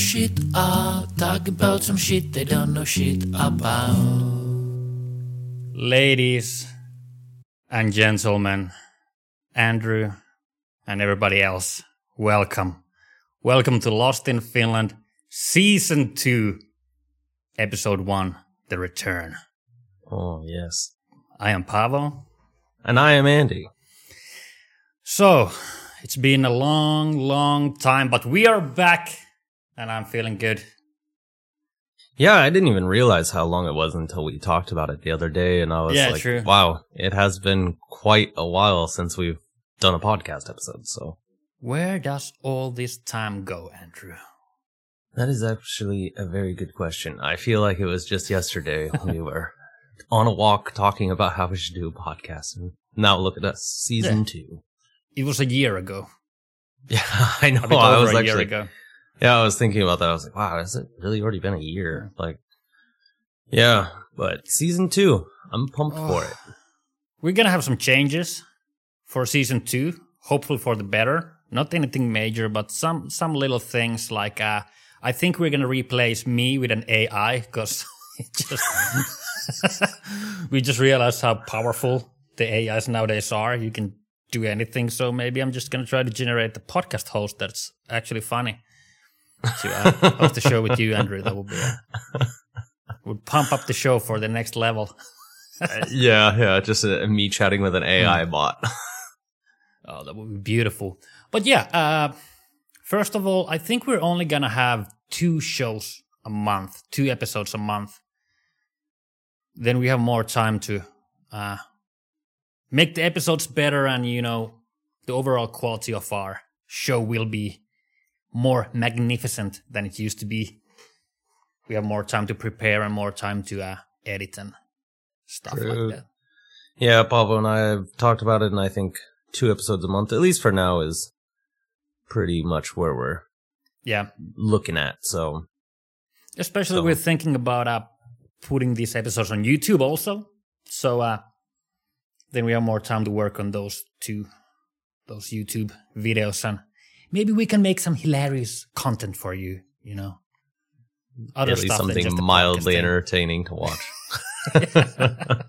shit are talking about some shit they don't know shit about. Ladies and gentlemen, Andrew and everybody else, welcome. Welcome to Lost in Finland, Season 2, Episode 1, The Return. Oh, yes. I am Paavo. And I am Andy. So, it's been a long, long time, but we are back and I'm feeling good. Yeah, I didn't even realize how long it was until we talked about it the other day, and I was Yeah, like, true. wow, it has been quite a while since we've done a podcast episode, so Where does all this time go, Andrew? that is actually a very good question. I feel like it was just yesterday we were on a walk talking about how we should do a podcast, and now look at us, season Yeah. two. It was a year ago. Yeah, I know. I was a year ago. Yeah, I was thinking about that. I was like, wow, has it really already been a year? Like, yeah, but season two, I'm pumped for it. We're gonna have some changes for season two, hopefully for the better. Not anything major, but some some little things like uh, I think we're gonna replace me with an AI because just we just realized how powerful the AIs nowadays are. You can do anything, so maybe I'm just gonna try to generate the podcast host that's actually funny to uh, host the show with you, Andrew. That would be uh, would pump up the show for the next level. yeah, yeah, just uh, me chatting with an AI bot. Oh, that would be beautiful. But yeah, uh, first of all, I think we're only gonna have two shows a month, two episodes a month. Then we have more time to uh, make the episodes better, and you know, the overall quality of our show will be more magnificent than it used to be. We have more time to prepare and more time to uh, edit and stuff True. like that. yeah, Paavo and I have talked about it, and I think two episodes a month, at least for now, is pretty much where we're Yeah, looking at. So, Especially So- we're thinking about uh, putting these episodes on YouTube also. So uh, then we have more time to work on those two, those YouTube videos, and maybe we can make some hilarious content for you. You know, other at least something mildly entertaining to watch.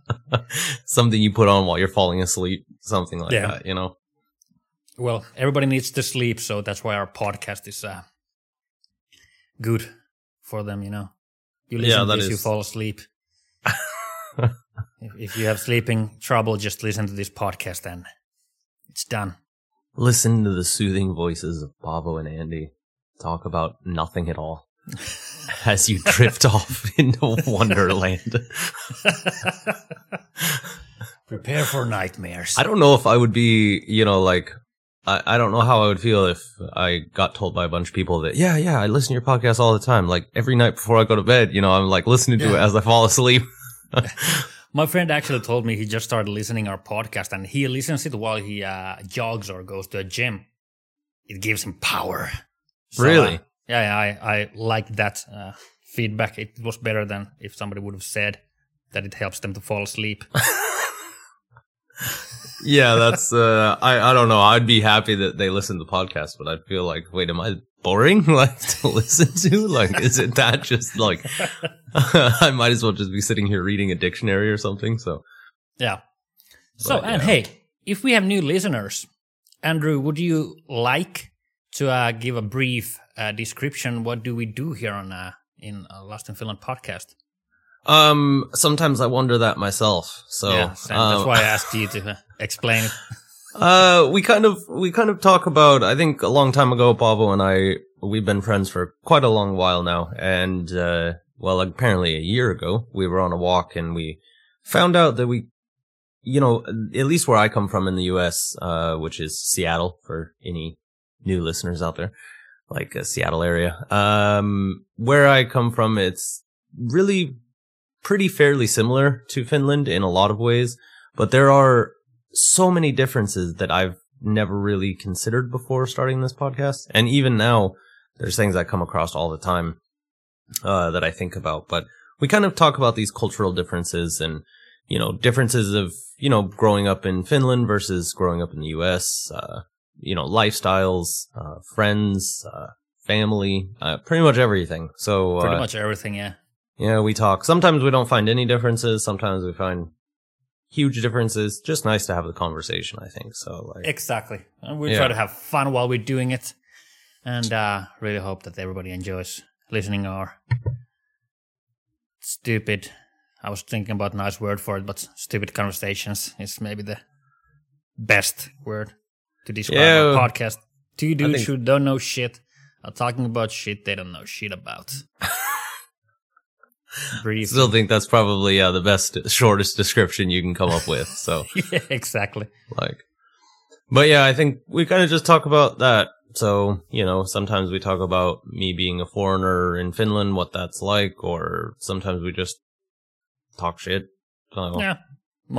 something you put on while you're falling asleep, something like Yeah. that, you know? Well, everybody needs to sleep, so that's why our podcast is uh, good for them. You know, you listen Yeah, to this, you fall asleep. if, if you have sleeping trouble, just listen to this podcast, and it's done. Listen to the soothing voices of Bobo and Andy talk about nothing at all as you drift off into Wonderland. Prepare for nightmares. I don't know if I would be, you know, like, I, I don't know how I would feel if I got told by a bunch of people that, yeah, yeah, I listen to your podcast all the time. Like every night before I go to bed, you know, I'm like listening to it as I fall asleep. My friend actually told me he just started listening our podcast, and he listens it while he uh, jogs or goes to a gym. It gives him power. So, Really? uh, yeah, yeah, I I like that uh, feedback. It was better than if somebody would have said that it helps them to fall asleep. Yeah, that's, uh, I, I don't know. I'd be happy that they listen to the podcast, but I'd feel like, wait, am I boring? Like to listen to? Like, is it that just like, I might as well just be sitting here reading a dictionary or something. So, Yeah. So, But, and yeah. hey, if we have new listeners, Andrew, would you like to uh, give a brief uh, description? What do we do here on uh, in uh, Lost in Finland podcast? um, sometimes I wonder that myself. So, yeah, um, that's why I asked you to uh, explain it. Uh, we kind of we kind of talk about. I think a long time ago, Paavo and I we've been friends for quite a long while now, and uh, well, apparently a year ago we were on a walk and we found out that we, you know, at least where I come from in the U.S., uh, which is Seattle for any new listeners out there, like a Seattle area. Um, where I come from, it's really pretty fairly similar to Finland in a lot of ways, but there are so many differences that I've never really considered before starting this podcast. And even now, there's things I come across all the time uh, that I think about. But we kind of talk about these cultural differences and, you know, differences of, you know, growing up in Finland versus growing up in the US, uh, you know, lifestyles, uh, friends, uh, family, uh, pretty much everything. So Pretty uh, much everything, yeah. yeah, we talk. Sometimes we don't find any differences. Sometimes we find huge differences. Just nice to have the conversation. I think so. Like, Exactly. And we Yeah. try to have fun while we're doing it. And uh really hope that everybody enjoys listening our stupid I was thinking about a nice word for it, but stupid conversations is maybe the best word to describe Yeah. our podcast. Two dudes who don't know shit are talking about shit they don't know shit about. Brief. still think that's probably uh, the best, shortest description you can come up with. So. yeah, exactly. like but yeah i think we kind of just talk about that so you know sometimes we talk about me being a foreigner in finland what that's like or sometimes we just talk shit Yeah.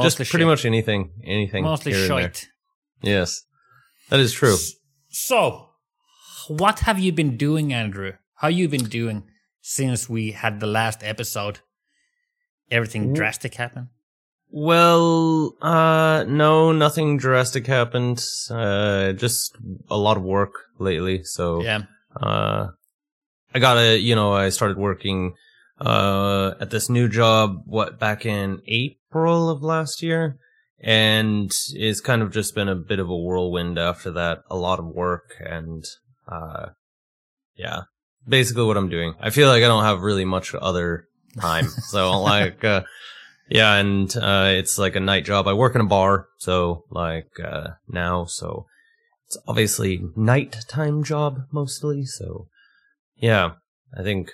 just pretty shit. much anything anything Mostly here and there. shite. yes that is true So, what have you been doing, Andrew? How you been doing since we had the last episode? Everything W- drastic happened. well uh no nothing drastic happened. Uh just a lot of work lately so Yeah, uh i got a you know i started working uh at this new job what back in april of last year? And it's kind of just been a bit of a whirlwind after that. A lot of work and uh yeah basically what i'm doing. I feel like i don't have really much other time. So like uh yeah and uh it's like a night job. I work in a bar so like uh now so it's obviously nighttime job mostly so yeah i think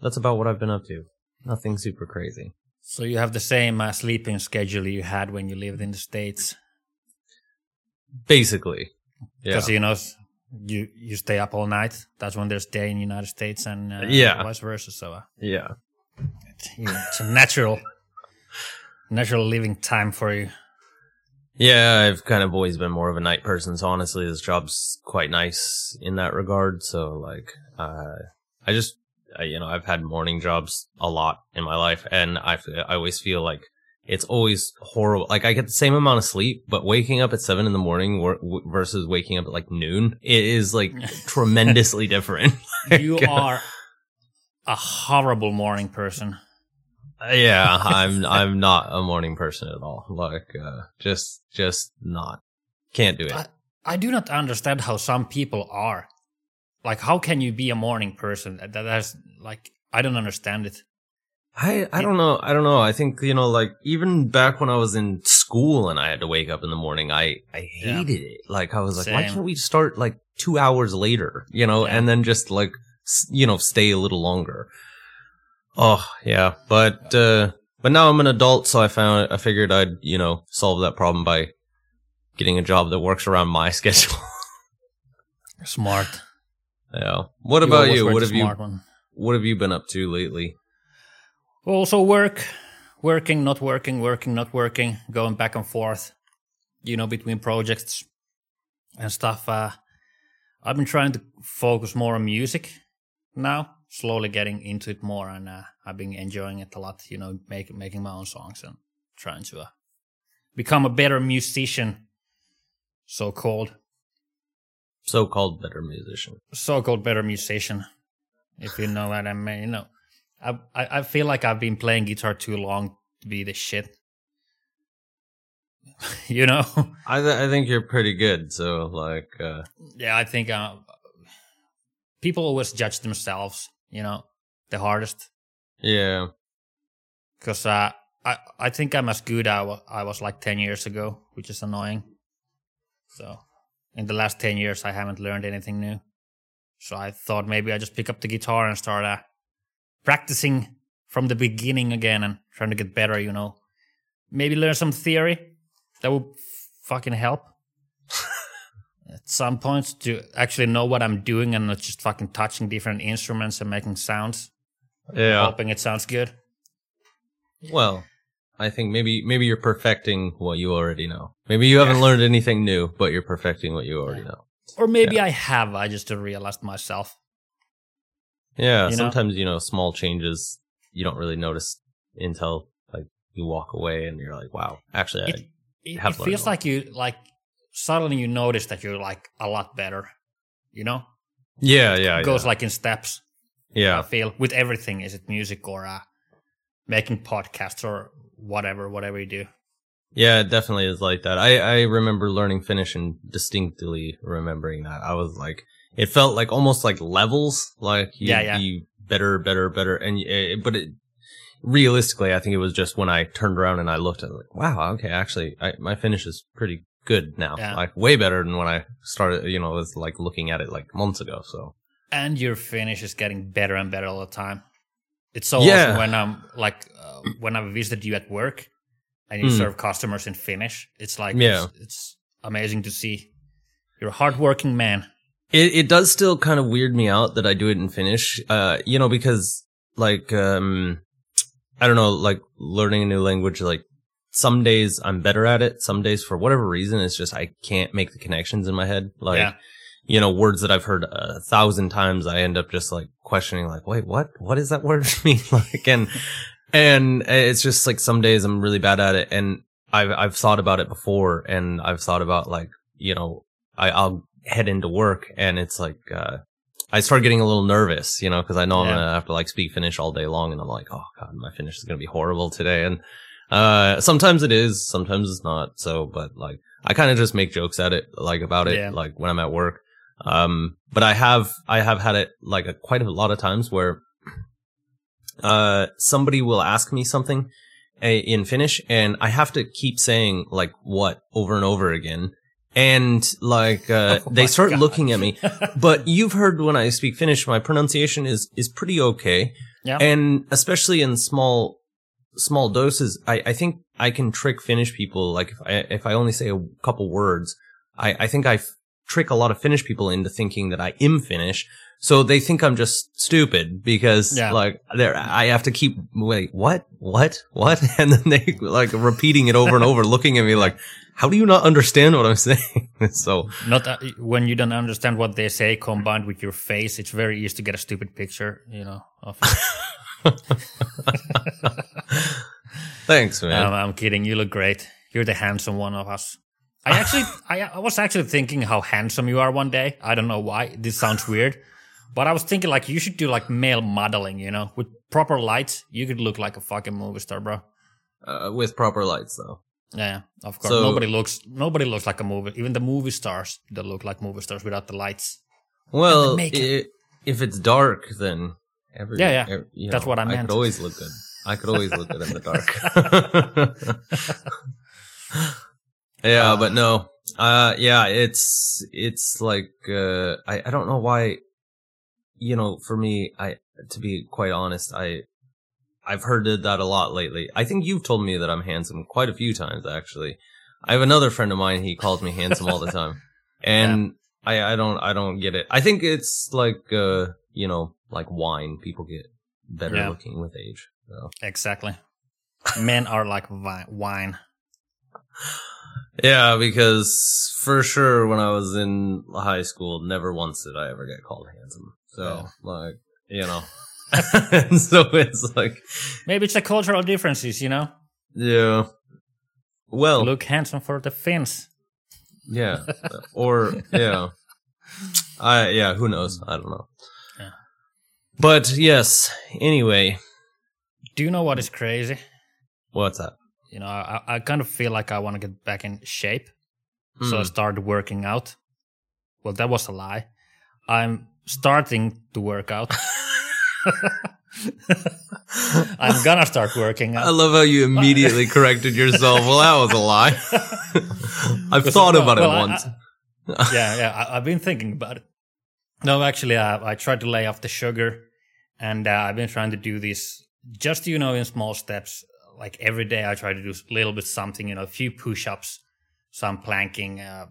that's about what i've been up to. Nothing super crazy. So you have the same uh, sleeping schedule you had when you lived in the states, basically. Yeah. Because you you you stay up all night. That's when there's day in the United States, and uh, Yeah. vice versa. So uh, yeah it's a natural, natural living time for you. yeah i've kind of always been more of a night person so honestly this job's quite nice in that regard so like uh i just I, you know i've had morning jobs a lot in my life and I I always feel like it's always horrible like i get the same amount of sleep but waking up at seven in the morning w- versus waking up at like noon it is like tremendously different You Like, uh, are a horrible morning person. yeah i'm i'm not a morning person at all like uh just just not can't do it I, I do not understand how some people are. Like, how can you be a morning person? That, that's like, I don't understand it. I I don't know. I don't know. I think you know, like even back when I was in school and I had to wake up in the morning, I I Yeah. hated it. Like I was like, why can't we start like two hours later? You know, Yeah. and then just like you know stay a little longer. Oh yeah, but uh but now I'm an adult, so I found I figured I'd you know solve that problem by getting a job that works around my schedule. Smart. yeah. What about you? What have you One. What have you been up to lately? Also, work, working, not working, working, not working, going back and forth, you know, between projects and stuff. Uh, I've been trying to focus more on music now, slowly getting into it more, and uh, I've been enjoying it a lot. You know, make, making my own songs and trying to uh, become a better musician, so called, So-called better musician. so called better musician, if you know what I mean. You know, I, I feel like I've been playing guitar too long to be the shit. you know. I th- I think you're pretty good. So like, uh, Yeah, I think uh, people always judge themselves, you know, the hardest. yeah, Because uh, I, I think I'm as good as I I was like 10 years ago, which is annoying. So, in the last 10 years, I haven't learned anything new. So, I thought maybe I just pick up the guitar and start uh, practicing from the beginning again and trying to get better, you know. Maybe learn some theory. That would fucking help. At some points to actually know what I'm doing and not just fucking touching different instruments and making sounds, yeah. hoping it sounds good. Well, I think maybe maybe you're perfecting what you already know. Maybe you haven't learned anything new, but you're perfecting what you already Yeah. know. Or maybe I have, I just don't realize myself. Yeah, You know? sometimes you know small changes you don't really notice until like you walk away and you're like, wow, actually, I, It, it, have it feels like you, like, suddenly you notice that you're like a lot better, you know? Yeah, yeah, It goes yeah. like in steps. Yeah, I feel with everything. Is it music or uh, making podcasts or whatever, whatever you do? Yeah, it definitely is like that. I, I remember learning Finnish and distinctly remembering that. I was like, it felt like almost like levels, like you'd Yeah, yeah. be better, better, better. And, it, but it, realistically, I think it was just when I turned around and I looked at it, like, wow, okay, actually, I, my Finnish is pretty good now. Yeah. Like way better than when I started, you know, was like looking at it like months ago. So And your Finnish is getting better and better all the time. It's so Yeah. awesome when I'm like uh, when I visited you at work and you Mm. serve customers in Finnish. It's like Yeah. it's, it's amazing to see. You're a hardworking man. It it does still kind of weird me out that I do it in Finnish. Uh, you know, because like um, I don't know, like learning a new language. Like some days I'm better at it. Some days, for whatever reason, it's just I can't make the connections in my head. Like Yeah. you know, words that I've heard a thousand times, I end up just like questioning, like, wait, what? What does that word mean? like, and and it's just like some days I'm really bad at it, and I've I've thought about it before, and I've thought about like you know I I'll head into work, and it's like uh I start getting a little nervous, you know, because I know I'm gonna have to like speak Finnish all day long, and I'm like, oh god, my Finnish is gonna be horrible today, and uh sometimes it is, sometimes it's not. So, but like I kind of just make jokes at it, like about it, Yeah. like when I'm at work. Um, but I have I have had it like a, quite a lot of times where uh somebody will ask me something uh, in Finnish, and I have to keep saying like what over and over again. And like uh, Oh they start God. looking at me, but you've heard when I speak Finnish, my pronunciation is is pretty okay, Yeah. and especially in small small doses, I, I think I can trick Finnish people. Like if I if I only say a couple words, I I think I f- trick a lot of Finnish people into thinking that I am Finnish. So they think I'm just stupid because Yeah. like there I have to keep wait what what what and then they like repeating it over and over, looking at me like, how do you not understand what I'm saying? so Not uh, when you don't understand what they say combined with your face. It's very easy to get a stupid picture. You know. Of, thanks, man. Um, I'm kidding. You look great. You're the handsome one of us. I actually, I, I was actually thinking how handsome you are one day. I don't know why. This sounds weird, but I was thinking like you should do like male modeling. You know, with proper lights, you could look like a fucking movie star, bro. Uh, with proper lights though. Yeah, of course. So- nobody looks, nobody looks like a movie. Even the movie stars, they look like movie stars without the lights. Well, makeup. i if it's dark, then every Yeah, yeah. ev- you That's know, what I meant. I could always look good. I could always look good in the dark. yeah, Uh, but no. Uh, yeah, it's it's like uh, I I don't know why. You know, for me, I to be quite honest, I I've heard that a lot lately. I think you've told me that I'm handsome quite a few times, actually. I have another friend of mine. He calls me handsome all the time, and I I don't I don't get it. I think it's like uh you know like wine. People get better Yeah. looking with age. So. Exactly. Men are like vi- wine. Yeah, because for sure when I was in high school, never once did I ever get called handsome. So Yeah. like you know, and so it's like Maybe it's the cultural differences, you know. yeah. Well, Look handsome for the Finns. yeah, or yeah, I yeah. Who knows? I don't know. Yeah. But yes. Anyway, Do you know what is crazy? what's that? You know, I, I kind of feel like I want to get back in shape. So I Hmm. started working out. Well, that was a lie. I'm starting to work out. I'm gonna start working I love how you immediately corrected yourself. Well, that was a lie. I've thought well- about well, it I- once. yeah, yeah. I, I've been thinking about it. No, actually, uh, I tried to lay off the sugar, and uh, I've been trying to do this just you know in small steps. Like every day, I try to do a little bit something. You know, a few push-ups, some planking, uh,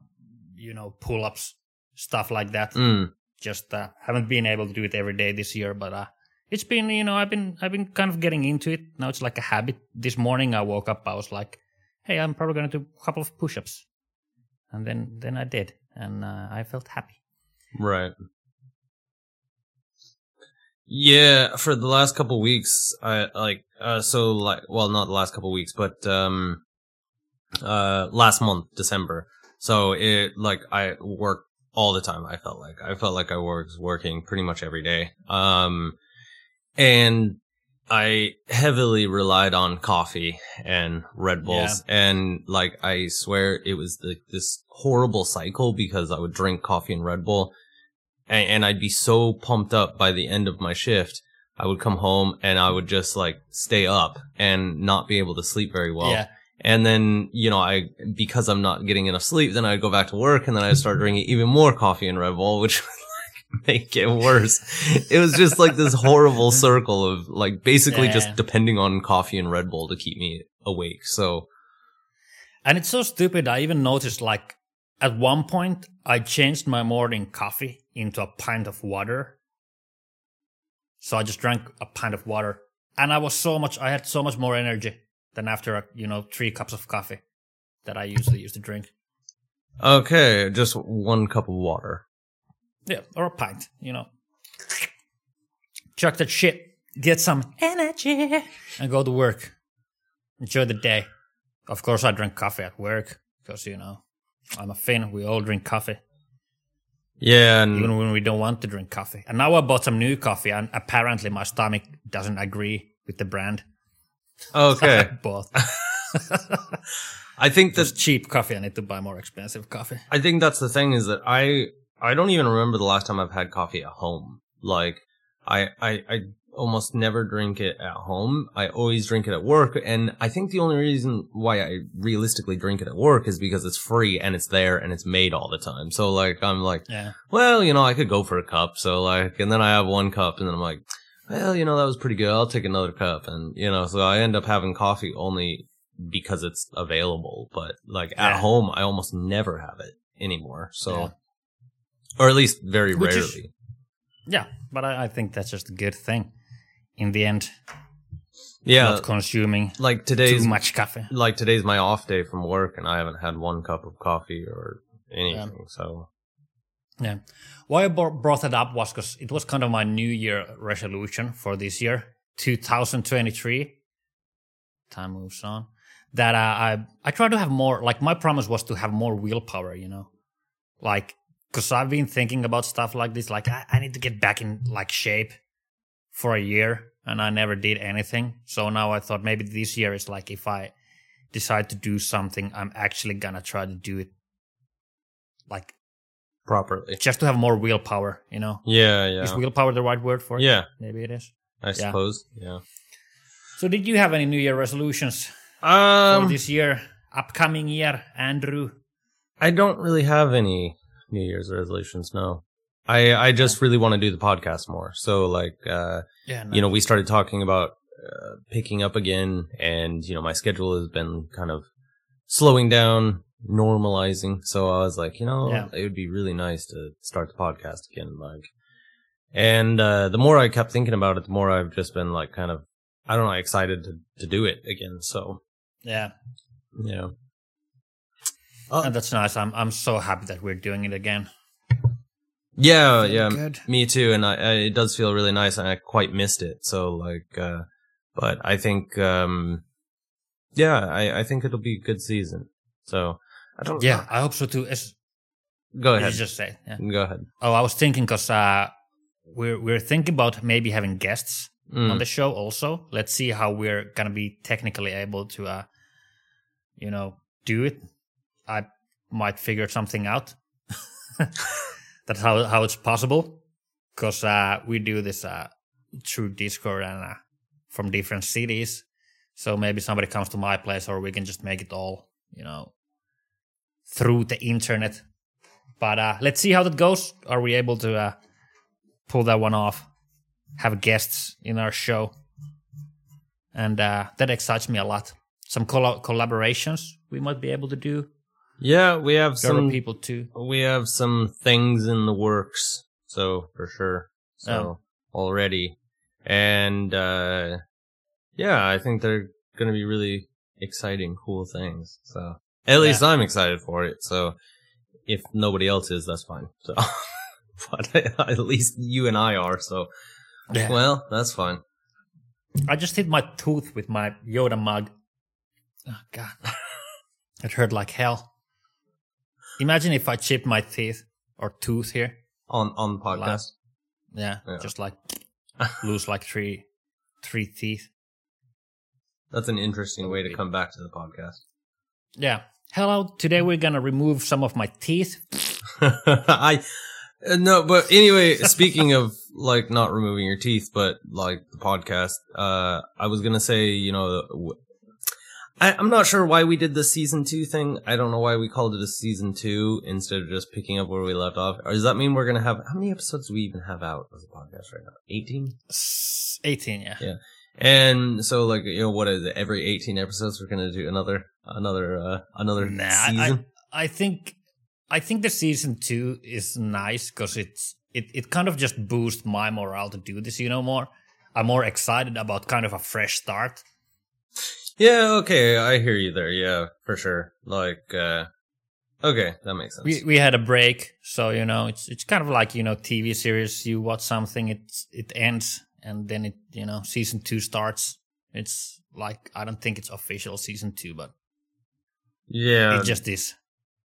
you know, pull-ups, stuff like that. Mm. Just uh, haven't been able to do it every day this year, but uh, it's been you know I've been I've been kind of getting into it. Now it's like a habit. This morning I woke up, I was like, hey, I'm probably gonna do a couple of push-ups, and then then I did, and uh, I felt happy. Right. Yeah, for the last couple weeks, I like uh so like well not the last couple weeks, but um uh last month, December. So it like I worked all the time. I felt like I felt like I was working pretty much every day. Um, and I heavily relied on coffee and Red Bulls, and like I swear it was the, this horrible cycle because I would drink coffee and Red Bull, and, and I'd be so pumped up by the end of my shift. I would come home and I would just like stay up and not be able to sleep very well. yeah. And then, you know, I, because I'm not getting enough sleep, then I'd go back to work and then I'd start drinking even more coffee and Red Bull, which like make it worse. It was just like this horrible circle of like basically Yeah. just depending on coffee and Red Bull to keep me awake. So, And it's so stupid. I even noticed like at one point I changed my morning coffee into a pint of water. So I just drank a pint of water and I was so much, I had so much more energy than after, a, you know, three cups of coffee that I usually used to drink. okay, just one cup of water. Yeah. Or a pint, you know. Chuck that shit, get some energy and go to work. Enjoy the day. Of course, I drink coffee at work because, you know, I'm a Finn. We all drink coffee. Yeah. And even when we don't want to drink coffee. And now I bought some new coffee, and apparently my stomach doesn't agree with the brand. okay. Bought I think this cheap coffee. I need to buy more expensive coffee. I think that's the thing is that I I don't even remember the last time I've had coffee at home. Like I I I almost never drink it at home. I always drink it at work and I think the only reason why I realistically drink it at work is because it's free and it's there and it's made all the time. So like I'm like, Yeah, well, you know, I could go for a cup. So like and then I have one cup and then I'm like, well, you know, that was pretty good. I'll take another cup and you know, so I end up having coffee only because it's available, but like at home I almost never have it anymore. So Yeah. Or at least very Which is- rarely. yeah, but I, I think that's just a good thing. In the end, yeah, not consuming like today's too much coffee. like today's my off day from work and I haven't had one cup of coffee or anything. So Yeah. Why I brought that up was because it was kind of my New Year resolution for this year, 2023. Time moves on. That uh, I I try to have more. Like my promise was to have more willpower. You know, like because I've been thinking about stuff like this. Like I, I need to get back in like shape for a year, and I never did anything. So now I thought maybe this year is like if I decide to do something, I'm actually gonna try to do it. Like properly. just to have more willpower, you know. Yeah, yeah. Is willpower the right word for it? Yeah, Maybe it is. I suppose. Yeah. So did you have any New Year resolutions for Um this year, upcoming year, Andrew? I don't really have any New Year's resolutions, no. I I just really want to do the podcast more. So like uh Yeah, you know, we started talking about uh, picking up again, and you know, my schedule has been kind of slowing down, normalizing. So I was like, you know, Yeah. it would be really nice to start the podcast again, like. And uh, the more I kept thinking about it, the more I've just been like, kind of, I don't know, excited to to do it again. So yeah, yeah, and that's nice. I'm I'm so happy that we're doing it again. yeah, Very yeah. good. Me too, and I, I it does feel really nice, and I quite missed it. So like, uh but I think, um yeah, I I think it'll be a good season. So I don't. Yeah, I hope so too. Is go did ahead. just say? Yeah. Go ahead. Oh, I was thinking because uh, we're we're thinking about maybe having guests Mm. on the show also. Let's see how we're gonna be technically able to, uh, you know, do it. I might figure something out. That's how how it's possible, because uh, we do this uh, through Discord and uh, from different cities. So maybe somebody comes to my place, or we can just make it all, you know, through the internet. But uh, let's see how that goes. Are we able to uh, pull that one off? Have guests in our show, and uh, that excites me a lot. Some colla collaborations we might be able to do. Yeah, we have some people too. we have some things in the works. So for sure. So already, and uh yeah, I think they're going to be really exciting, cool things. So at least I'm excited for it. So if nobody else is, that's fine. So, but at least you and I are. So Yeah. well, that's fine. I just hit my tooth with my Yoda mug. Oh god, it hurt like hell. Imagine if I chip my teeth or tooth here. on on the podcast. Yeah, Yeah. just like lose like three three teeth. That's an interesting way to come back to the podcast. Yeah. Hello. Today we're gonna remove some of my teeth. I uh, no, but anyway, speaking of like not removing your teeth, but like the podcast, uh, I was gonna say, you know, I, I'm not sure why we did the season two thing. I don't know why we called it a season two instead of just picking up where we left off. Or does that mean we're gonna have how many episodes do we even have out as a podcast right now? Eighteen. Eighteen. Yeah. Yeah. And so, like, you know, what is it? Every 18 episodes, we're gonna do another, another, uh, another Nah, I- season. I think I think the season two is nice because it's it, it kind of just boosts my morale to do this, you know, more. I'm more excited about kind of a fresh start. Yeah, okay, I hear you there. Yeah, for sure. Like, uh, okay, that makes sense. We we had a break, so you know, it's it's kind of like, you know, TV series, you watch something, it's it ends and then it you know, season two starts. It's like I don't think it's official season two, but yeah, it just is.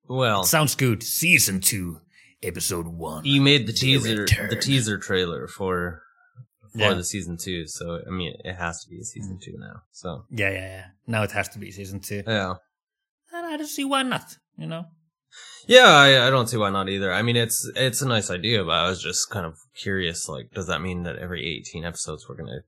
well, It sounds good. Season two, episode one. you made the The teaser, the teaser trailer for for Yeah. the season two. So, I mean, it has to be a season mm. two now. So, Yeah, yeah, yeah. Now it has to be season two. yeah, And I don't see why not, you know? yeah, I, I don't see why not either. I mean, it's it's a nice idea, but I was just kind of curious. Like, does that mean that every 18 episodes we're gonna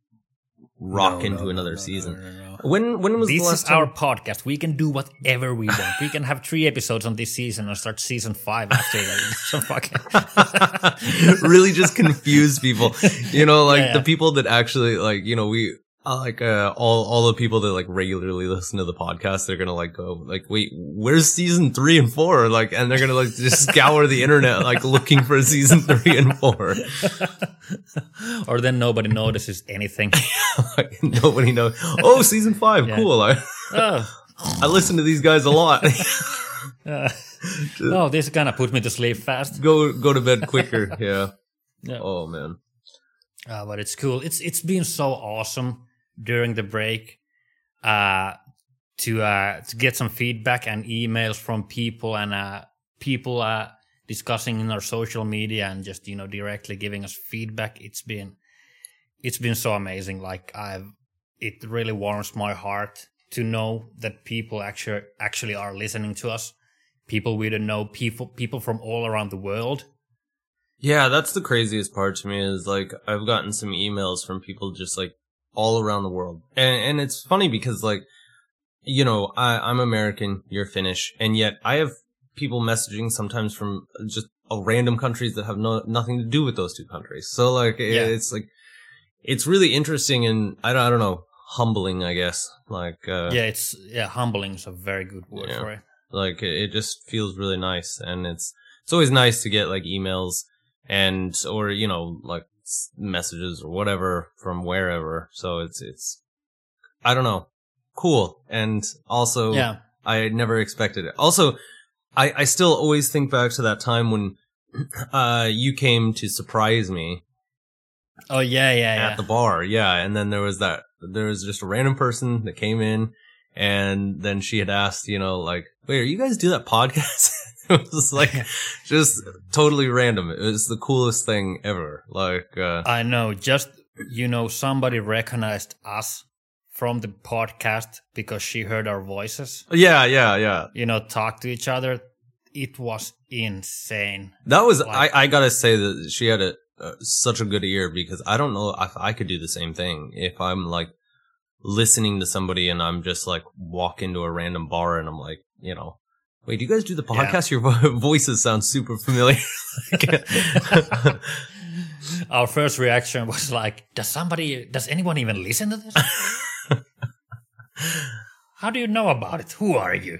rock No, into no, no, another no, no, season? no, no, no. When when was This the is time? our podcast. We can do whatever we want. we can have three episodes on this season and start season five after that. So fucking really just confuse people. You know, like Yeah, the people that actually like, you know, we uh, like uh, all all the people that like regularly listen to the podcast. They're gonna like go like, wait, where's season three and four? Like, and they're gonna like just scour the internet like looking for season three and four. or then nobody notices anything. like, nobody knows. Oh, season five, Yeah. cool. I oh, I listen to these guys a lot. uh, oh, this gonna put me to sleep fast. go go to bed quicker. Yeah. Yeah. Oh man. Uh, but it's cool. It's it's been so awesome during the break uh, to uh, to get some feedback and emails from people and uh, people uh, discussing in our social media and just you know directly giving us feedback. It's been it's been so amazing. Like I've it really warms my heart to know that people actually actually are listening to us. People we don't know, people people from all around the world. Yeah, that's the craziest part to me is like I've gotten some emails from people just like all around the world. And and it's funny because like you know, I, I'm American, you're Finnish, and yet I have people messaging sometimes from just uh, random countries that have no nothing to do with those two countries. So like it- Yeah. it's like it's really interesting and I don't I don't know, humbling, I guess. Like uh yeah, it's yeah, humbling is a very good word Yeah. for it. like it, it just feels really nice and it's it's always nice to get like emails and or you know like messages or whatever from wherever so it's it's i don't know cool and also Yeah. i never expected it also i i still always think back to that time when uh you came to surprise me Oh yeah, yeah, yeah. at the bar. Yeah. And then there was that, there was just a random person that came in and then she had asked, you know, like, wait, are you guys do that podcast? it was like just totally random. It was the coolest thing ever. Like, uh, I know. Just you know, somebody recognized us from the podcast because she heard our voices. yeah, yeah, yeah. You know, talk to each other. It was insane. That was, Like- I, I gotta say that she had a, uh, such a good ear because I don't know if I could do the same thing. If I'm like listening to somebody and I'm just like walk into a random bar and I'm like, you know, wait, do you guys do the Yeah. podcast? Your voices sound super familiar. Our first reaction was like, "Does somebody? Does anyone even listen to this? How do you know about it? Who are you?"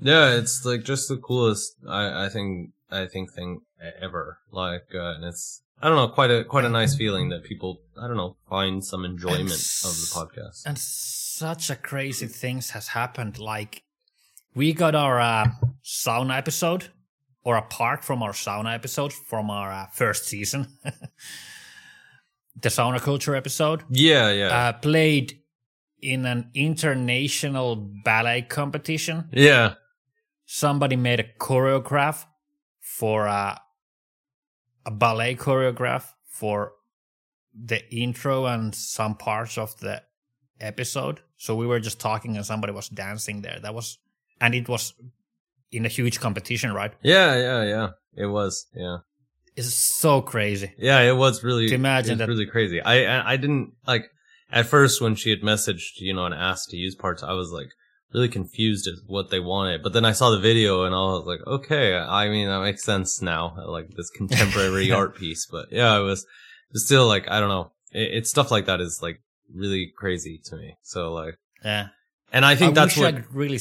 yeah, it's like just the coolest, I, I think, I think thing ever. Like, uh, and it's, I don't know, quite a, quite a nice feeling that people, I don't know, find some enjoyment of the podcast. and such a crazy things has happened like we got our uh, sauna episode or a part from our sauna episode from our uh, first season the sauna culture episode Yeah, yeah. uh, played in an international ballet competition yeah. somebody made a choreograph for uh, a ballet choreograph for the intro and some parts of the episode. So we were just talking and somebody was dancing there. That was, and it was in a huge competition, right? Yeah, yeah, yeah. It was. Yeah. It's so crazy. Yeah, it was really To imagine it was that- really crazy. I I I didn't like at first when she had messaged, you know, and asked to use parts, I was like really confused as what they wanted. But then I saw the video and I was like, okay, I mean that makes sense now, like this contemporary art piece. But yeah, it was still like I don't know. It, it's stuff like that is like really crazy to me. So like, Yeah. and I think I that's what. I could really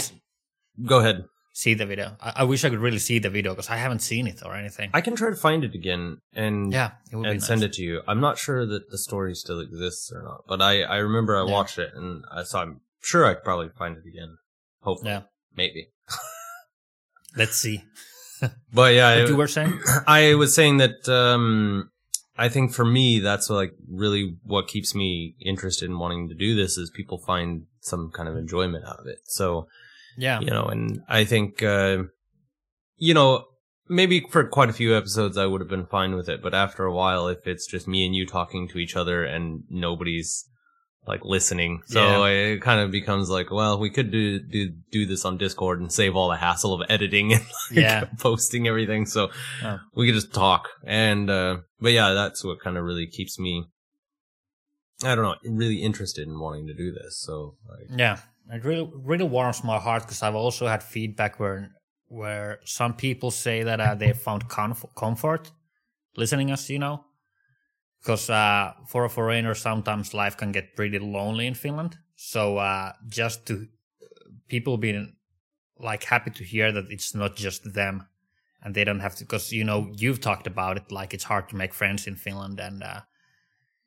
Go ahead. see the video. I, I wish I could really see the video because I haven't seen it or anything. I can try to find it again and yeah, it would be and nice. send it to you. I'm not sure that the story still exists or not, but I, I remember I Yeah. watched it and I so I'm sure I could probably find it again. Hopefully, Yeah, maybe. let's see. But yeah, What I, you were saying? I was saying that um, I think for me that's like really what keeps me interested in wanting to do this is people find some kind of enjoyment out of it. So Yeah, you know, and I think, uh, you know, maybe for quite a few episodes I would have been fine with it, but after a while, if it's just me and you talking to each other and nobody's like listening, so it kind of becomes like, well, we could do do do this on Discord and save all the hassle of editing and like, Yeah. posting everything, so Oh. we could just talk. And uh, but yeah, that's what kind of really keeps me. I don't know, really interested in wanting to do this. So like, yeah. It really really warms my heart because I've also had feedback where where some people say that uh, they found comfort listening us. You know, because uh, for a foreigner, sometimes life can get pretty lonely in Finland. So uh, just to people being like happy to hear that it's not just them and they don't have to because you know you've talked about it like it's hard to make friends in Finland and uh,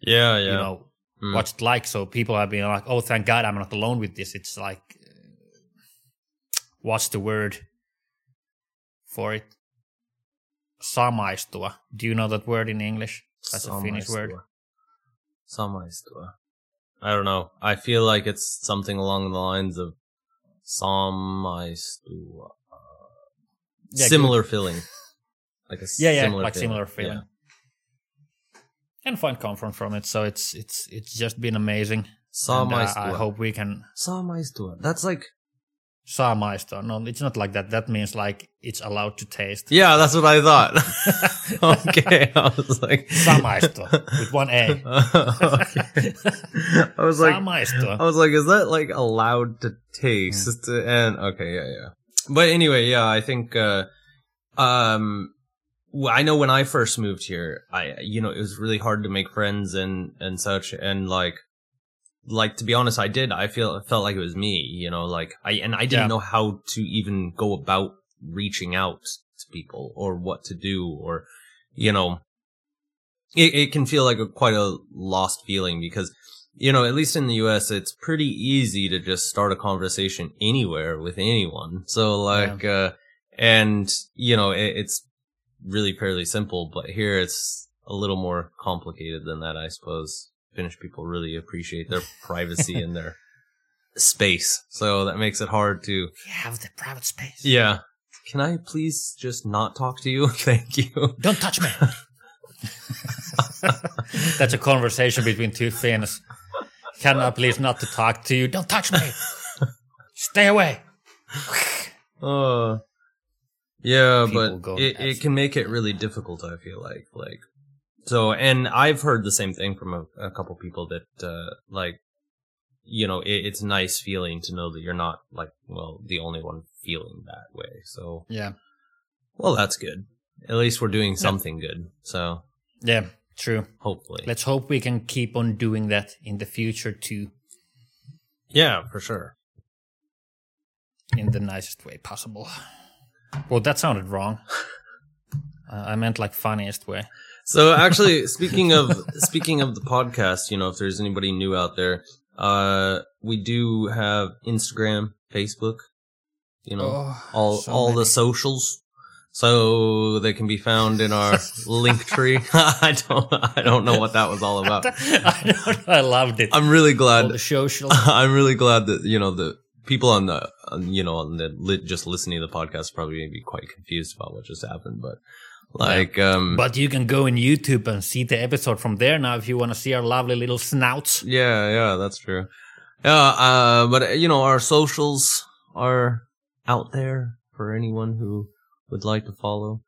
yeah, yeah. you know Mm. what's it like. So people have been like, "Oh, thank God, I'm not alone with this." It's like, what's the word for it? Samaistua. Do you know that word in English? That's a Finnish word. Samaistua. I don't know. I feel like it's something along the lines of samaistua. Yeah, similar feeling. Like a Yeah, yeah, similar like feeling. similar feeling. And find comfort from it. So it's it's it's just been amazing. And, uh, Samaistua. I hope we can Samaistua. That's like samaistua. No, it's not like that. That means like it's allowed to taste. Yeah, that's what I thought. okay. I was like Samaistua with one A. okay. I was like Samaistua. I was like, is that like allowed to taste? And okay, yeah, yeah. But anyway, yeah, I think, uh, um, I know when I first moved here, I, you know, it was really hard to make friends and, and such. And like, like, to be honest, I did. I feel, it felt like it was me, you know, like I, and I didn't Yeah. know how to even go about reaching out to people or what to do or, you know, it, it can feel like a quite a lost feeling because you know, at least in the US, it's pretty easy to just start a conversation anywhere with anyone. So like, uh, and you know, it, it's really fairly simple, but here it's a little more complicated than that, I suppose. Finnish people really appreciate their privacy and their space. So that makes it hard to, You have the private space. yeah. Can I please just not talk to you? Thank you. Don't touch me. That's a conversation between two Finns. Can I please not to talk to you? Don't touch me. Stay away. Uh, yeah, People but go it, it can make it really difficult. I feel like, like, so, and I've heard the same thing from a, a couple people that, uh, like, you know, it, it's a nice feeling to know that you're not like, well, the only one feeling that way. So, Yeah. well, that's good. At least we're doing something good. So, Yeah, true. hopefully, Let's hope we can keep on doing that in the future too, yeah, for sure. in the nicest way possible. Well, that sounded wrong. Uh, I meant like funniest way. So actually, speaking of speaking of the podcast, you know, if there's anybody new out there, uh, we do have Instagram, Facebook, you know, Oh, all so all many. the socials. So they can be found in our Linktree. I don't I don't know what that was all about. I don't. I loved it. I'm really All glad. the social. I'm really glad that you know the people on the on, you know on the just listening to the podcast probably be quite confused about what just happened, but Like, um, But you can go in YouTube and see the episode from there now if you want to see our lovely little snouts. yeah, yeah, that's true. Yeah, uh, but you know, our socials are out there for anyone who would like to follow.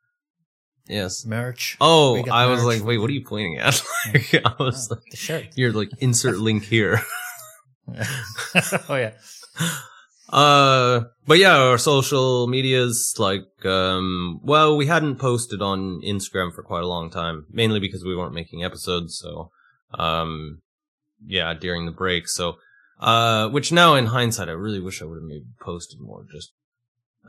Yes. Merch. Oh, I was like, wait, what are you pointing at? like, I was Oh, like, the shirt. you're like, insert link here. oh yeah. Uh, but yeah, our social medias, like, um, well, we hadn't posted on Instagram for quite a long time, mainly because we weren't making episodes. So, um, yeah, during the break. So, uh, which now in hindsight, I really wish I would have maybe posted more. Just,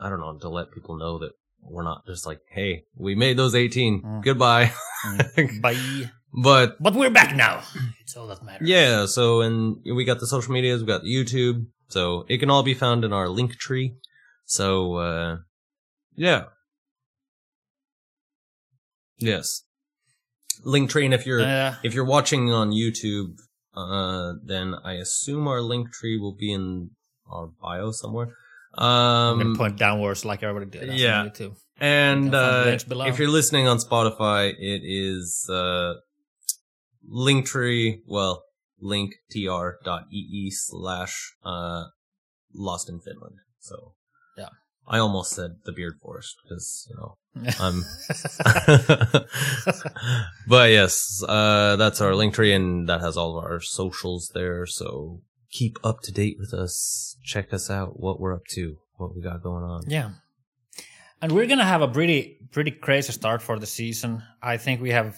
I don't know, to let people know that we're not just like, hey, we made those 18. Mm. Goodbye. Bye. but But we're back now. It's all that matters. yeah, so and we got the social medias, we got YouTube, so it can all be found in our Linktree. So uh yeah. Yes. Linktree and if you're Uh, if you're watching on YouTube, uh then I assume our Linktree will be in our bio somewhere. I'm gonna Um point downwards like everybody did. That's yeah. on YouTube. and You can find the uh, if you're listening on Spotify, it is uh, Linktree, well, linktr.ee slash uh, Lost in Finland. So, Yeah. I almost said the Beard Forest because, you know, I'm. but yes, uh, that's our Linktree, and that has all of our socials there. So keep up to date with us. Check us out, what we're up to, what we got going on. Yeah. And we're gonna have a pretty pretty crazy start for the season. I think we have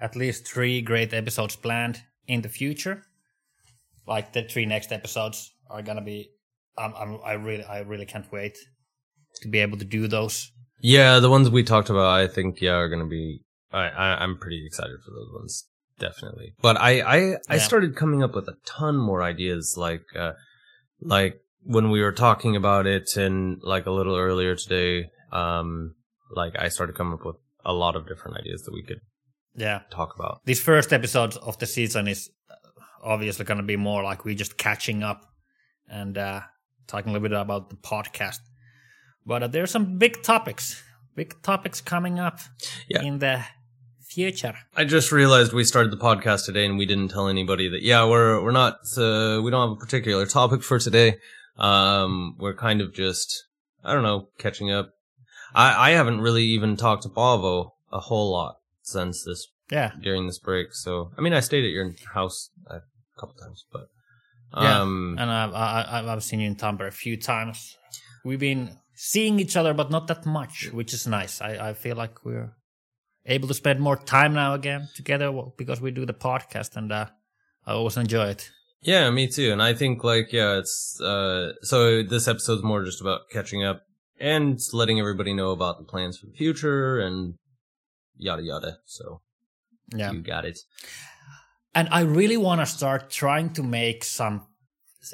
at least three great episodes planned in the future. Like the three next episodes are gonna be. I'm, I'm I really I really can't wait to be able to do those. Yeah, the ones we talked about, I think, yeah, are gonna be. I, I I'm pretty excited for those ones, definitely. But I I I Yeah. started coming up with a ton more ideas, like uh, like when we were talking about it, and like a little earlier today, um, like I started coming up with a lot of different ideas that we could Yeah. talk about. This first episode of the season is uh, obviously gonna be more like we're just catching up and uh, talking a little bit about the podcast. But uh, there's some big topics, big topics coming up Yeah. in the future. I just realized we started the podcast today and we didn't tell anybody that yeah we're we're not uh, we don't have a particular topic for today. Um, we're kind of just I don't know catching up. I I haven't really even talked to Paavo a whole lot since this Yeah, during this break. So I mean I stayed at your house a couple times, but Yeah, um and I've, I, I- I've seen you in Tampere a few times. We've been seeing each other, but not that much, which is nice. I, I feel like we're able to spend more time now again together because we do the podcast, and uh, I always enjoy it. Yeah, me too. And I think like yeah, it's uh so this episode's more just about catching up and letting everybody know about the plans for the future and yada yada. So Yeah, you got it. and I really want to start trying to make some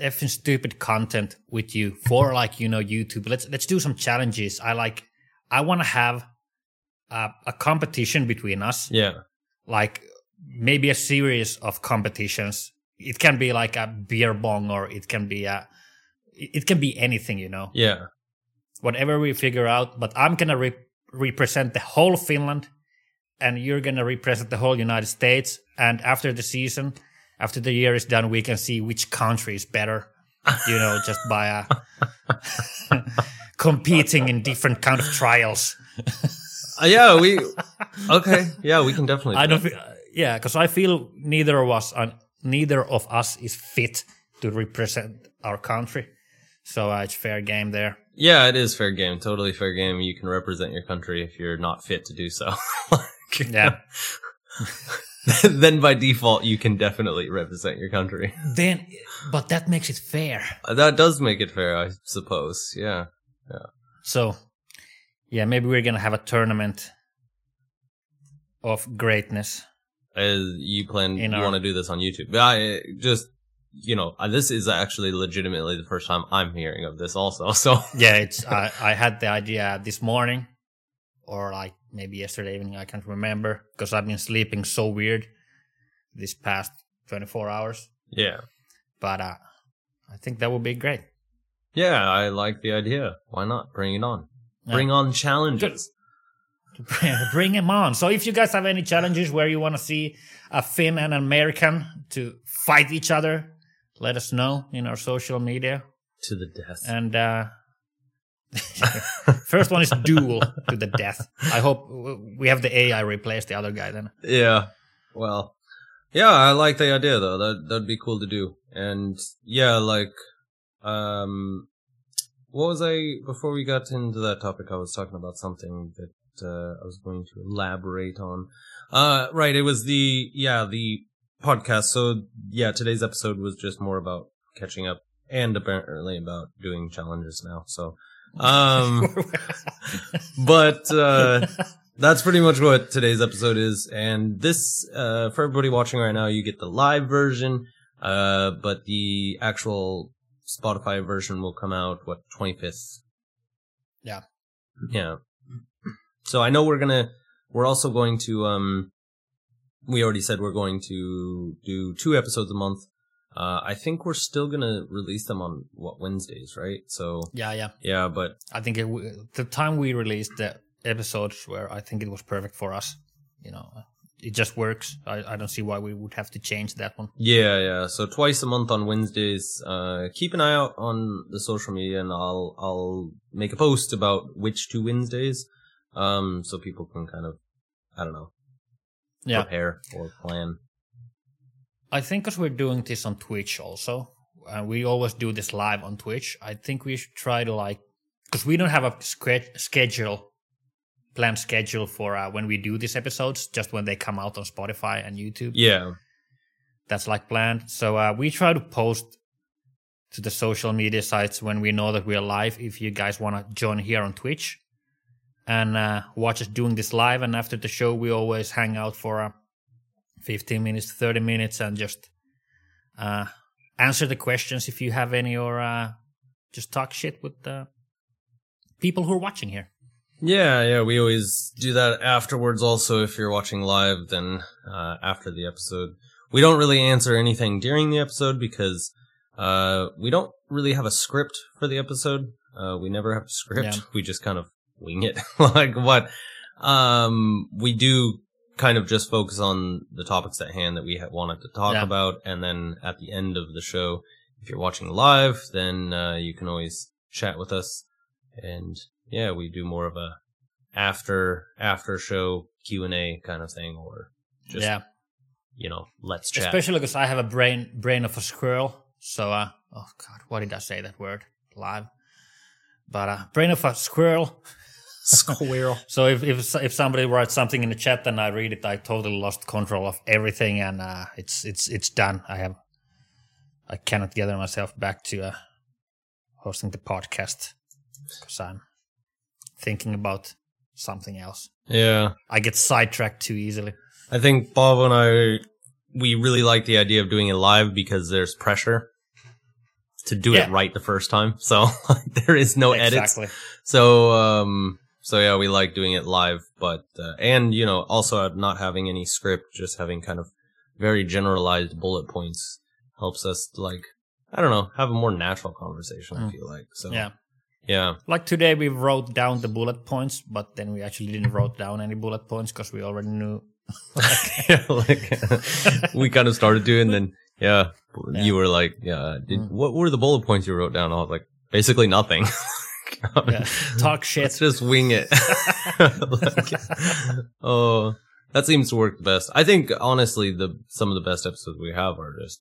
effing stupid content with you for like you know YouTube. Let's let's do some challenges. I like. I want to have a, a competition between us. Yeah. like maybe a series of competitions. It can be like a beer bong or it can be a it can be anything, you know. Yeah. Whatever we figure out, but I'm going to re- represent the whole Finland and you're going to represent the whole United States and after the season, after the year is done, we can see which country is better, you know, just by uh, competing in different kind of trials. Uh, yeah, we Okay. Yeah, we can definitely I do don't. Feel, yeah, because I feel neither of us, uh, neither of us is fit to represent our country. So uh, it's fair game there. Yeah, it is fair game. Totally fair game. You can represent your country if you're not fit to do so. Like, Yeah. then by default you can definitely represent your country. then, but that makes it fair. Uh, That does make it fair, I suppose. Yeah. Yeah. So, yeah, maybe we're gonna have a tournament of greatness. As you plan, In you our- want to do this on YouTube. But I just, you know, uh, this is actually legitimately the first time I'm hearing of this also. So Yeah, it's. I, I had the idea this morning, or like maybe yesterday evening. I can't remember because I've been sleeping so weird this past twenty four hours. yeah. But uh, I think that would be great. Yeah, I like the idea. Why not? Bring it on. Yeah. Bring on challenges. Bring him on. So if you guys have any challenges where you want to see a Finn and an American to fight each other, let us know in our social media. To the death. And uh, first one is duel to the death. I hope we have the AI replace the other guy then. Yeah. Well, yeah, I like the idea though. That that'd be cool to do. And yeah, like, um, what was I before we got into that topic? I was talking about something that uh, I was going to elaborate on. Uh, right. It was the yeah the podcast. So yeah, today's episode was just more about catching up and apparently about doing challenges now. So, um, but uh, that's pretty much what today's episode is. And this, uh, for everybody watching right now, you get the live version, uh, but the actual Spotify version will come out what twenty fifth. Yeah. Yeah. So I know we're gonna. We're also going to. Um, we already said we're going to do two episodes a month. Uh, I think we're still gonna release them on what Wednesdays, right? So Yeah, yeah. yeah, but I think it, w- the time we released the episodes where I think it was perfect for us. You know, it just works. I, I don't see why we would have to change that one. yeah, yeah. So twice a month on Wednesdays. Uh, keep an eye out on the social media, and I'll I'll make a post about which two Wednesdays, um, so people can kind of, I don't know, Yeah. prepare or plan. I think because we're doing this on Twitch also, and we always do this live on Twitch. I think we should try to like, because we don't have a schedule, planned schedule for uh, when we do these episodes, just when they come out on Spotify and YouTube. Yeah, That's like planned. So uh, we try to post to the social media sites when we know that we are live. If you guys want to join here on Twitch and uh, watch us doing this live, and after the show, we always hang out for uh, 15 minutes, 30 minutes, and just uh, answer the questions if you have any, or uh, just talk shit with the people who are watching here. yeah, yeah. We always do that afterwards. Also, if you're watching live, then uh, after the episode, we don't really answer anything during the episode because uh, we don't really have a script for the episode. Uh, we never have a script. Yeah. We just kind of wing it. like what? Um, we do kind of just focus on the topics at hand that we wanted to talk Yeah. about, and then at the end of the show, if you're watching live, then uh, you can always chat with us, and yeah, we do more of a after after show Q and A kind of thing, or just yeah, you know, let's chat. especially because I have a brain brain of a squirrel. So, uh, oh god, why did I say that word live? But uh, brain of a squirrel. Squirrel. So if if if somebody writes something in the chat and I read it, I totally lost control of everything, and uh, it's it's it's done. I have I cannot gather myself back to uh, hosting the podcast because I'm thinking about something else. Yeah, I get sidetracked too easily. I think Bob and I we really like the idea of doing it live because there's pressure to do Yeah. it right the first time. So there is no edits. So um so yeah, we like doing it live, but uh, and you know also not having any script, just having kind of very generalized bullet points helps us like I don't know have a more natural conversation. I Mm. feel like so Yeah. yeah Like today, we wrote down the bullet points, but then we actually didn't wrote down any bullet points because we already knew. yeah like we kind of started doing then yeah, Yeah. you were like yeah did Mm. what were the bullet points you wrote down? I was like basically nothing. Yeah. Talk shit. Let's just wing it. Like, oh, that seems to work the best. I think honestly, the some of the best episodes we have are just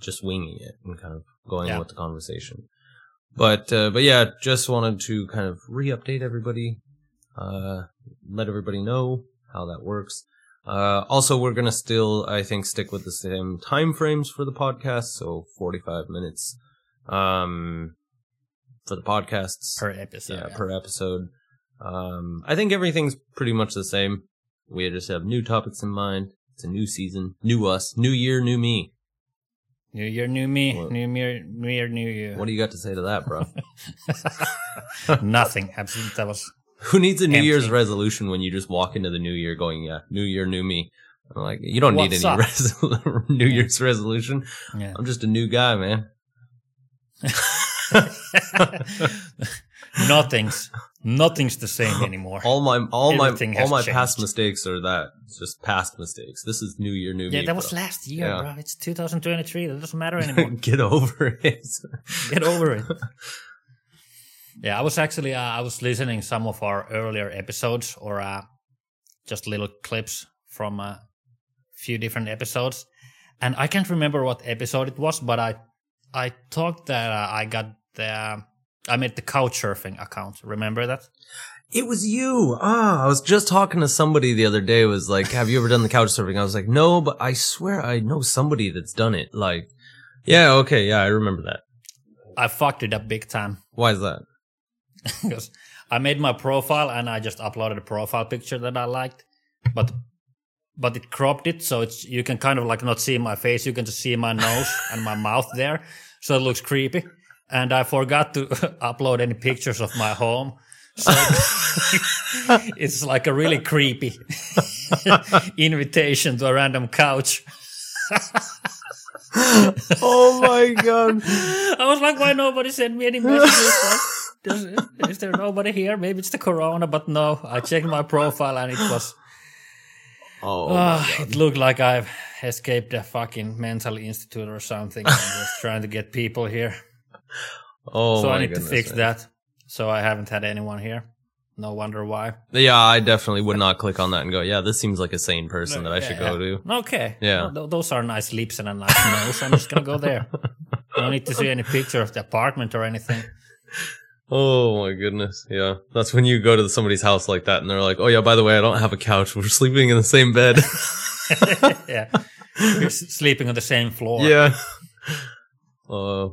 just winging it and kind of going Yeah. with the conversation. But uh, but yeah, just wanted to kind of re-update everybody, uh, let everybody know how that works. Uh, also, we're gonna still, I think, stick with the same time frames for the podcast, so forty-five minutes. Um, for the podcasts per episode. yeah, yeah. per episode. Um, I think everything's pretty much the same. We just have new topics in mind. It's a new season, new us, new year, new me. New year, new me. What? New year, new year, new you. What do you got to say to that, bro? Nothing. Absolutely. That was. Who needs a New Empty. Year's resolution when you just walk into the new year going, yeah, new year, new me? I'm like, you don't need any resol- New Year's resolution. Yeah. I'm just a new guy, man. Nothings. Nothing's the same anymore. All my all my all my past mistakes are that. It's just past mistakes. This is new year, new yeah, me. that was last year, Yeah. bro. It's 2023. That doesn't matter anymore. Get over it. Get over it. Yeah, I was actually uh, I was listening some of our earlier episodes or uh, just little clips from a few different episodes, and I can't remember what episode it was, but I I talked that uh, I got the I made the couch surfing account. Remember that? It was you. Ah, I was just talking to somebody the other day. Was like, "Have you ever done the couch surfing?" I was like, "No," but I swear I know somebody that's done it. Like, yeah, okay, yeah, I remember that. I fucked it up big time Why is that? because I made my profile and I just uploaded a profile picture that I liked, but but it cropped it so it's you can kind of like not see my face, you can just see my nose and my mouth there, so it looks creepy. And I forgot to upload any pictures of my home, so it's like a really creepy invitation to a random couch. oh my god! I was like, why nobody sent me any messages? Like, is there nobody here? Maybe it's the corona, but no. I checked my profile and it was. Oh, ah, it looked like I've escaped a fucking mental institute or something. I'm just trying to get people here. Oh so I need to fix man. that. So I haven't had anyone here. No wonder why. Yeah, I definitely would not click on that and go, "Yeah, this seems like a sane person that I should go yeah. to." Okay. Yeah. Well, th- those are nice lips and a nice nose. I'm just gonna go there. I don't need to see any picture of the apartment or anything. Oh my goodness. Yeah. That's when you go to somebody's house like that and they're like, oh yeah, by the way, I don't have a couch. We're sleeping in the same bed. yeah. S- sleeping on the same floor. yeah. Uh,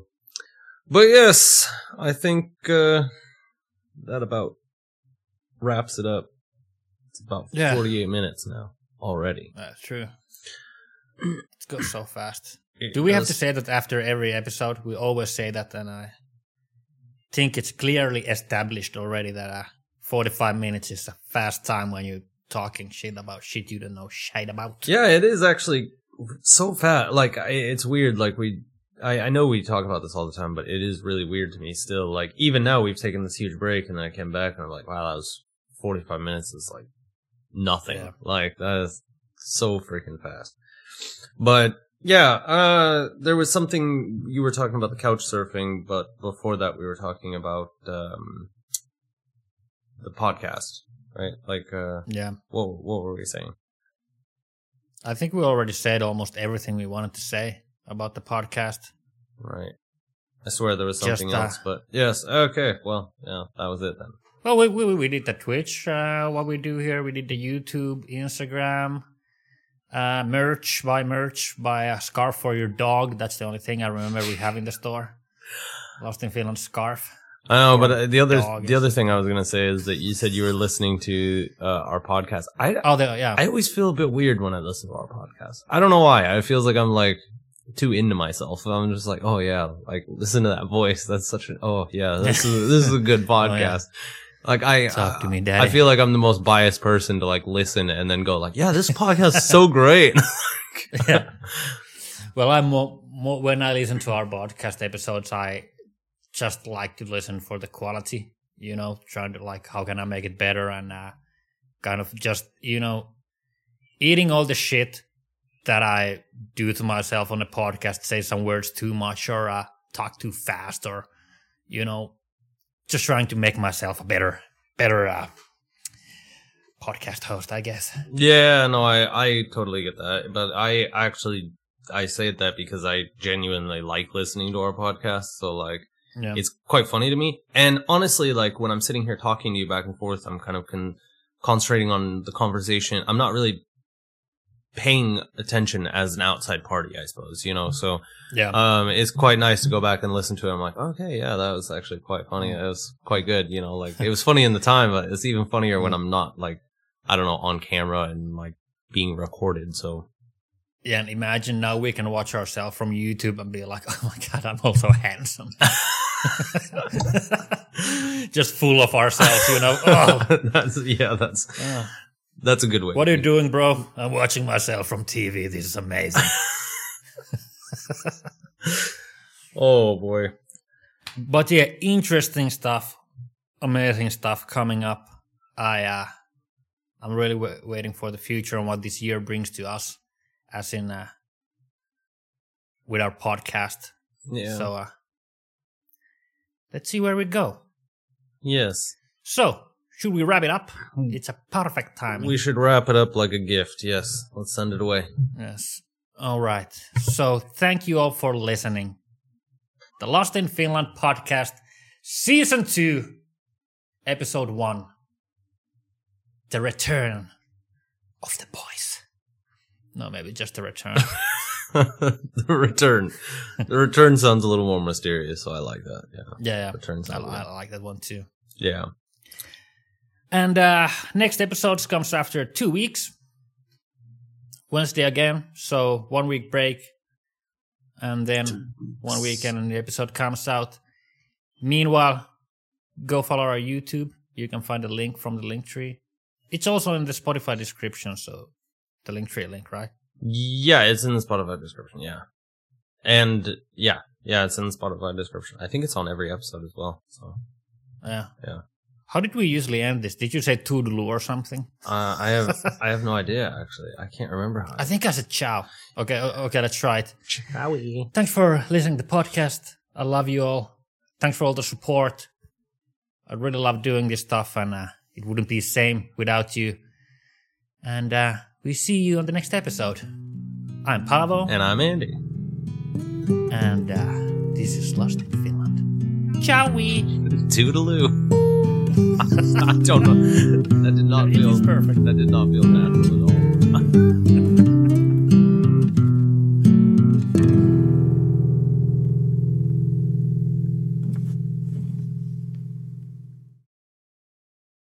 but yes, I think, uh, that about wraps it up. It's about Yeah. 48 minutes now already. That's true. It goes so fast. Do we have to say that after every episode? We always say that, and I think it's clearly established already that uh, 45 minutes is a fast time when you're talking shit about shit you don't know shit about. Yeah, it is actually so fast. Like it's weird. Like we, I, I know we talk about this all the time, but it is really weird to me still. Like even now, we've taken this huge break, and then I came back, and I'm like, wow, that was 45 minutes. Is like nothing. Yeah. Like that is so freaking fast. But yeah, uh, there was something you were talking about the couch surfing, but before that, we were talking about um, the podcast, right? Like, uh, Yeah. what what were we saying? I think we already said almost everything we wanted to say about the podcast. Right. I swear there was Just, something uh, else, but yes. Okay. Well, yeah, that was it then. Well, we, we, we did the Twitch, uh, what we do here. We did the YouTube, Instagram, uh, merch, buy merch, buy a scarf for your dog. That's the only thing I remember we have in the store. Lost in Finland scarf. I know, but uh, the other dog the other thing I was gonna say is that you said you were listening to uh, our podcast. I Oh, the, yeah. I always feel a bit weird when I listen to our podcast. I don't know why. It feels like I'm like too into myself. I'm just like, oh yeah, like listen to that voice. That's such an oh yeah, this is this is a good podcast. Like I Talk to me, I feel like I'm the most biased person to like listen and then go like, yeah, this podcast is so great. yeah. Well, I'm more, more, when I listen to our podcast episodes, I just like to listen for the quality, you know, trying to like, how can I make it better? And, uh, kind of just, you know, eating all the shit that I do to myself on the podcast, say some words too much or, uh, talk too fast or, you know, just trying to make myself a better, better, uh, podcast host, I guess. Yeah, no, I I totally get that, but I actually I say that because I genuinely like listening to our podcast. So like, Yeah. it's quite funny to me. And honestly, like when I'm sitting here talking to you back and forth, I'm kind of con- concentrating on the conversation. I'm not really paying attention as an outside party, I suppose. You know, so yeah. um, it's quite nice to go back and listen to it. I'm like, okay, yeah, that was actually quite funny. It was quite good. You know, like it was funny in the time, but it's even funnier when I'm not like, I don't know, on camera and like being recorded. So Yeah, and imagine now we can watch ourselves from YouTube and be like, oh my God, I'm also handsome. Just full of ourselves, you know. Oh, that's yeah, that's oh. That's a good way. What are you doing, bro? I'm watching myself from TV. This is amazing. Oh boy. but yeah, interesting stuff amazing stuff coming up. I uh, I'm really w- waiting for the future and what this year brings to us, as in uh, with our podcast. Yeah. So uh, let's see where we go. yes. So should we wrap it up? Hmm. It's a perfect time. We should wrap it up like a gift. Yes. Let's send it away. Yes. All right. So thank you all for listening. The Lost in Finland podcast, season two, episode one. The return of the boys. No, maybe just the return. the return. The return sounds a little more mysterious, so I like that. Yeah. yeah, yeah. Return I, sounds I like that one too. Yeah. And uh next episode comes after two weeks. Wednesday again. So one week break. And then one weekend and the episode comes out. Meanwhile, go follow our YouTube. You can find a link from the Linktree. It's also in the Spotify description, so the Linktree link, right? Yeah, it's in the Spotify description. Yeah. And yeah, yeah, it's in the Spotify description. I think it's on every episode as well. So Yeah. Yeah. How did we usually end this? Did you say toodaloo or something? uh, I have I have no idea actually. I can't remember how. I think I said ciao. Okay, okay, let's try it. Howie. Thanks for listening to the podcast. I love you all. Thanks for all the support. I really love doing this stuff, and uh, it wouldn't be the same without you. And uh, we see you on the next episode. I'm Paavo, And I'm Andy. and uh, this is Lost in Finland. Ciao! Toodaloo. I don't know. That did not feel perfect. That did not feel natural at all.